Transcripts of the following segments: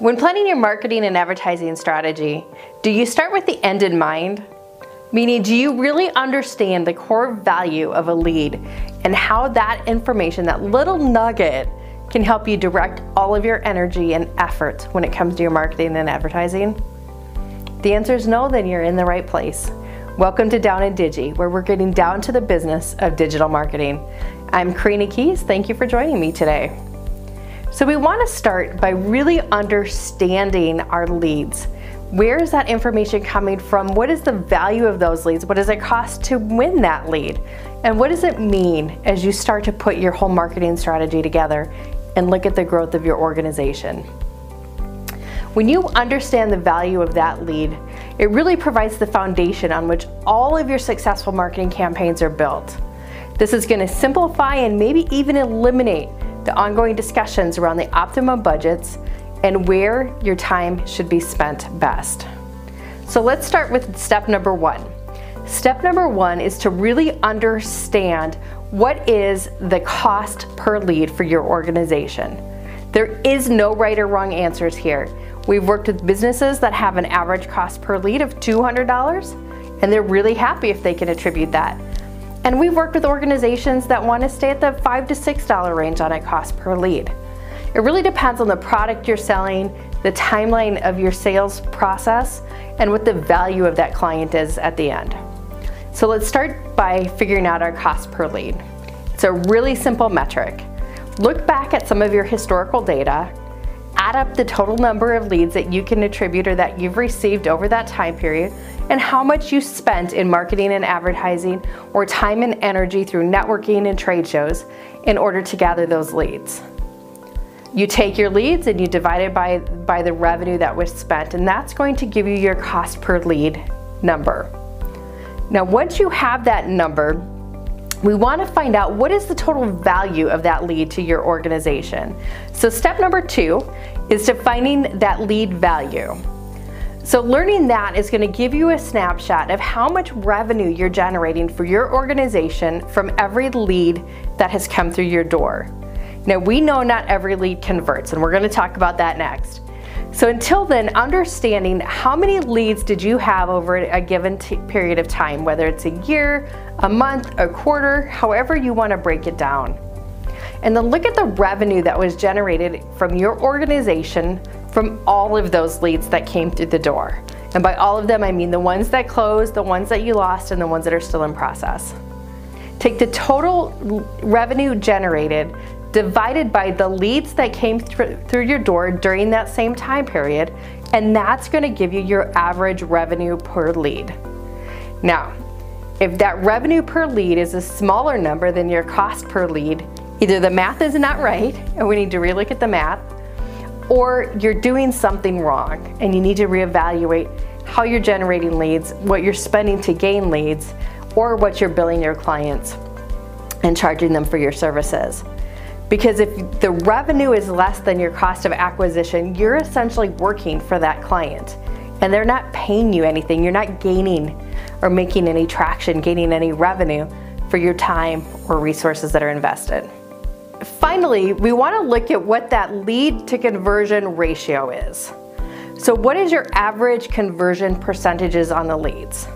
When planning your marketing and advertising strategy, do you start with the end in mind? Meaning, do you really understand the core value of a lead and how that information, that little nugget, can help you direct all of your energy and effort when it comes to your marketing and advertising? The answer is no, then you're in the right place. Welcome to Down in Digi, where we're getting down to the business of digital marketing. I'm Karina Keys. Thank you for joining me today. So we want to start by really understanding our leads. Where is that information coming from? What is the value of those leads? What does it cost to win that lead? And what does it mean as you start to put your whole marketing strategy together and look at the growth of your organization? When you understand the value of that lead, it really provides the foundation on which all of your successful marketing campaigns are built. This is going to simplify and maybe even eliminate the ongoing discussions around the optimum budgets and where your time should be spent best. So let's start with step number one. Step number one is to really understand what is the cost per lead for your organization. There is no right or wrong answers here. We've worked with businesses that have an average cost per lead of $200 and they're really happy if they can attribute that. And we've worked with organizations that want to stay at the five to six dollar range on a cost per lead. It really depends on the product you're selling, the timeline of your sales process, and what the value of that client is at the end. So let's start by figuring out our cost per lead. It's a really simple metric. Look back at some of your historical data add up the total number of leads that you can attribute or that you've received over that time period and how much you spent in marketing and advertising or time and energy through networking and trade shows in order to gather those leads. You take your leads and you divide it by, by the revenue that was spent, and that's going to give you your cost per lead number. Now, once you have that number, we want to find out what is the total value of that lead to your organization. So step number two is defining that lead value. So learning that is going to give you a snapshot of how much revenue you're generating for your organization from every lead that has come through your door. Now we know not every lead converts and we're going to talk about that next. So until then, understanding how many leads did you have over a given period of time, whether it's a year, a month, a quarter, however you want to break it down. And then look at the revenue that was generated from your organization from all of those leads that came through the door. And by all of them, I mean the ones that closed, the ones that you lost, and the ones that are still in process. Take the total revenue generated divided by the leads that came through your door during that same time period, and that's going to give you your average revenue per lead. Now, if that revenue per lead is a smaller number than your cost per lead, either the math is not right and we need to relook at the math, or you're doing something wrong and you need to reevaluate how you're generating leads, what you're spending to gain leads, or what you're billing your clients and charging them for your services. Because if the revenue is less than your cost of acquisition, you're essentially working for that client and they're not paying you anything. You're not gaining or making any traction, gaining any revenue for your time or resources that are invested. Finally, we want to look at what that lead to conversion ratio is. So what is your average conversion percentages on the leads?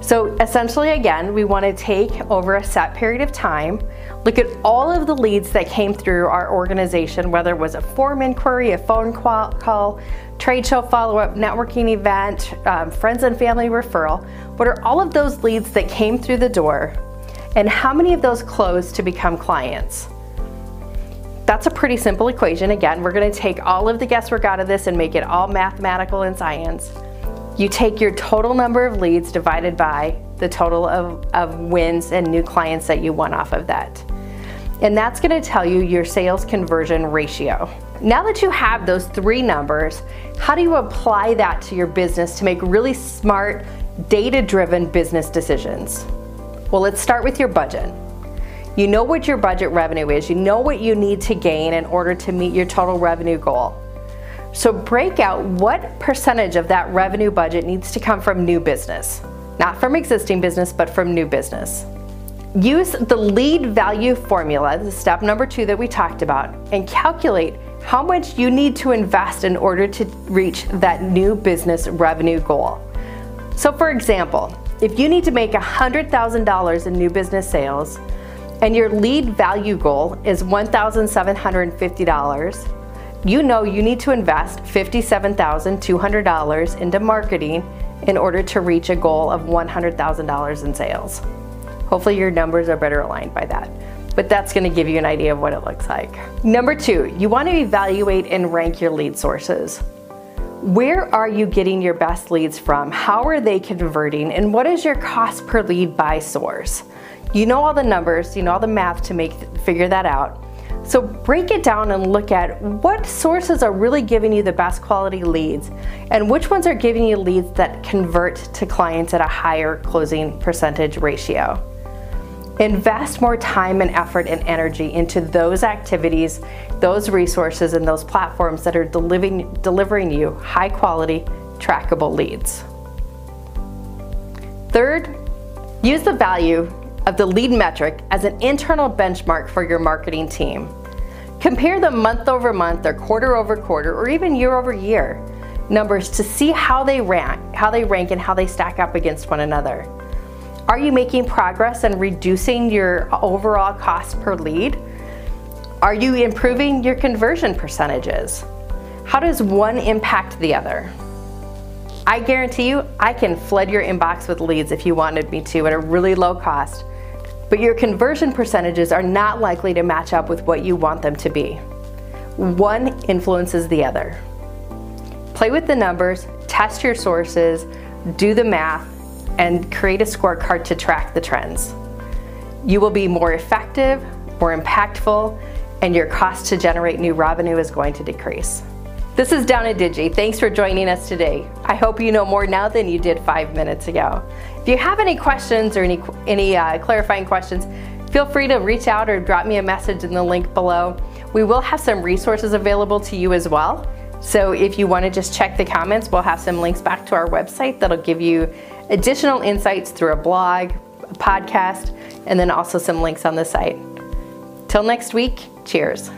So essentially again, we want to take over a set period of time, look at all of the leads that came through our organization, whether it was a form inquiry, a phone call, trade show follow-up, networking event, um, friends and family referral. What are all of those leads that came through the door and how many of those closed to become clients? That's a pretty simple equation. Again, we're gonna take all of the guesswork out of this and make it all mathematical and science. You take your total number of leads divided by the total of, of wins and new clients that you won off of that. And that's gonna tell you your sales conversion ratio. Now that you have those three numbers, how do you apply that to your business to make really smart, data-driven business decisions? Well, let's start with your budget. You know what your budget revenue is. You know what you need to gain in order to meet your total revenue goal. So break out what percentage of that revenue budget needs to come from new business. Not from existing business, but from new business. Use the lead value formula, the step number two that we talked about, and calculate how much you need to invest in order to reach that new business revenue goal. So, for example, if you need to make $100,000 in new business sales and your lead value goal is $1,750, you know you need to invest $57,200 into marketing in order to reach a goal of $100,000 in sales. Hopefully, your numbers are better aligned by that but that's gonna give you an idea of what it looks like. Number two, you wanna evaluate and rank your lead sources. Where are you getting your best leads from? How are they converting? And what is your cost per lead by source? You know all the numbers, you know all the math to make figure that out. So break it down and look at what sources are really giving you the best quality leads and which ones are giving you leads that convert to clients at a higher closing percentage ratio. Invest more time and effort and energy into those activities, those resources, and those platforms that are delivering, delivering you high quality, trackable leads. Third, use the value of the lead metric as an internal benchmark for your marketing team. Compare them month over month or quarter over quarter or even year over year numbers to see how they rank, how they rank and how they stack up against one another. Are you making progress and reducing your overall cost per lead? Are you improving your conversion percentages? How does one impact the other? I guarantee you, I can flood your inbox with leads if you wanted me to at a really low cost, but your conversion percentages are not likely to match up with what you want them to be. One influences the other. Play with the numbers, test your sources, do the math, and create a scorecard to track the trends. You will be more effective, more impactful, and your cost to generate new revenue is going to decrease. This is Down in Digi. Thanks for joining us today. I hope you know more now than you did five minutes ago. If you have any questions or any, any uh, clarifying questions, feel free to reach out or drop me a message in the link below. We will have some resources available to you as well. So if you want to just check the comments, we'll have some links back to our website that'll give you additional insights through a blog, a podcast, and then also some links on the site. Till next week, cheers.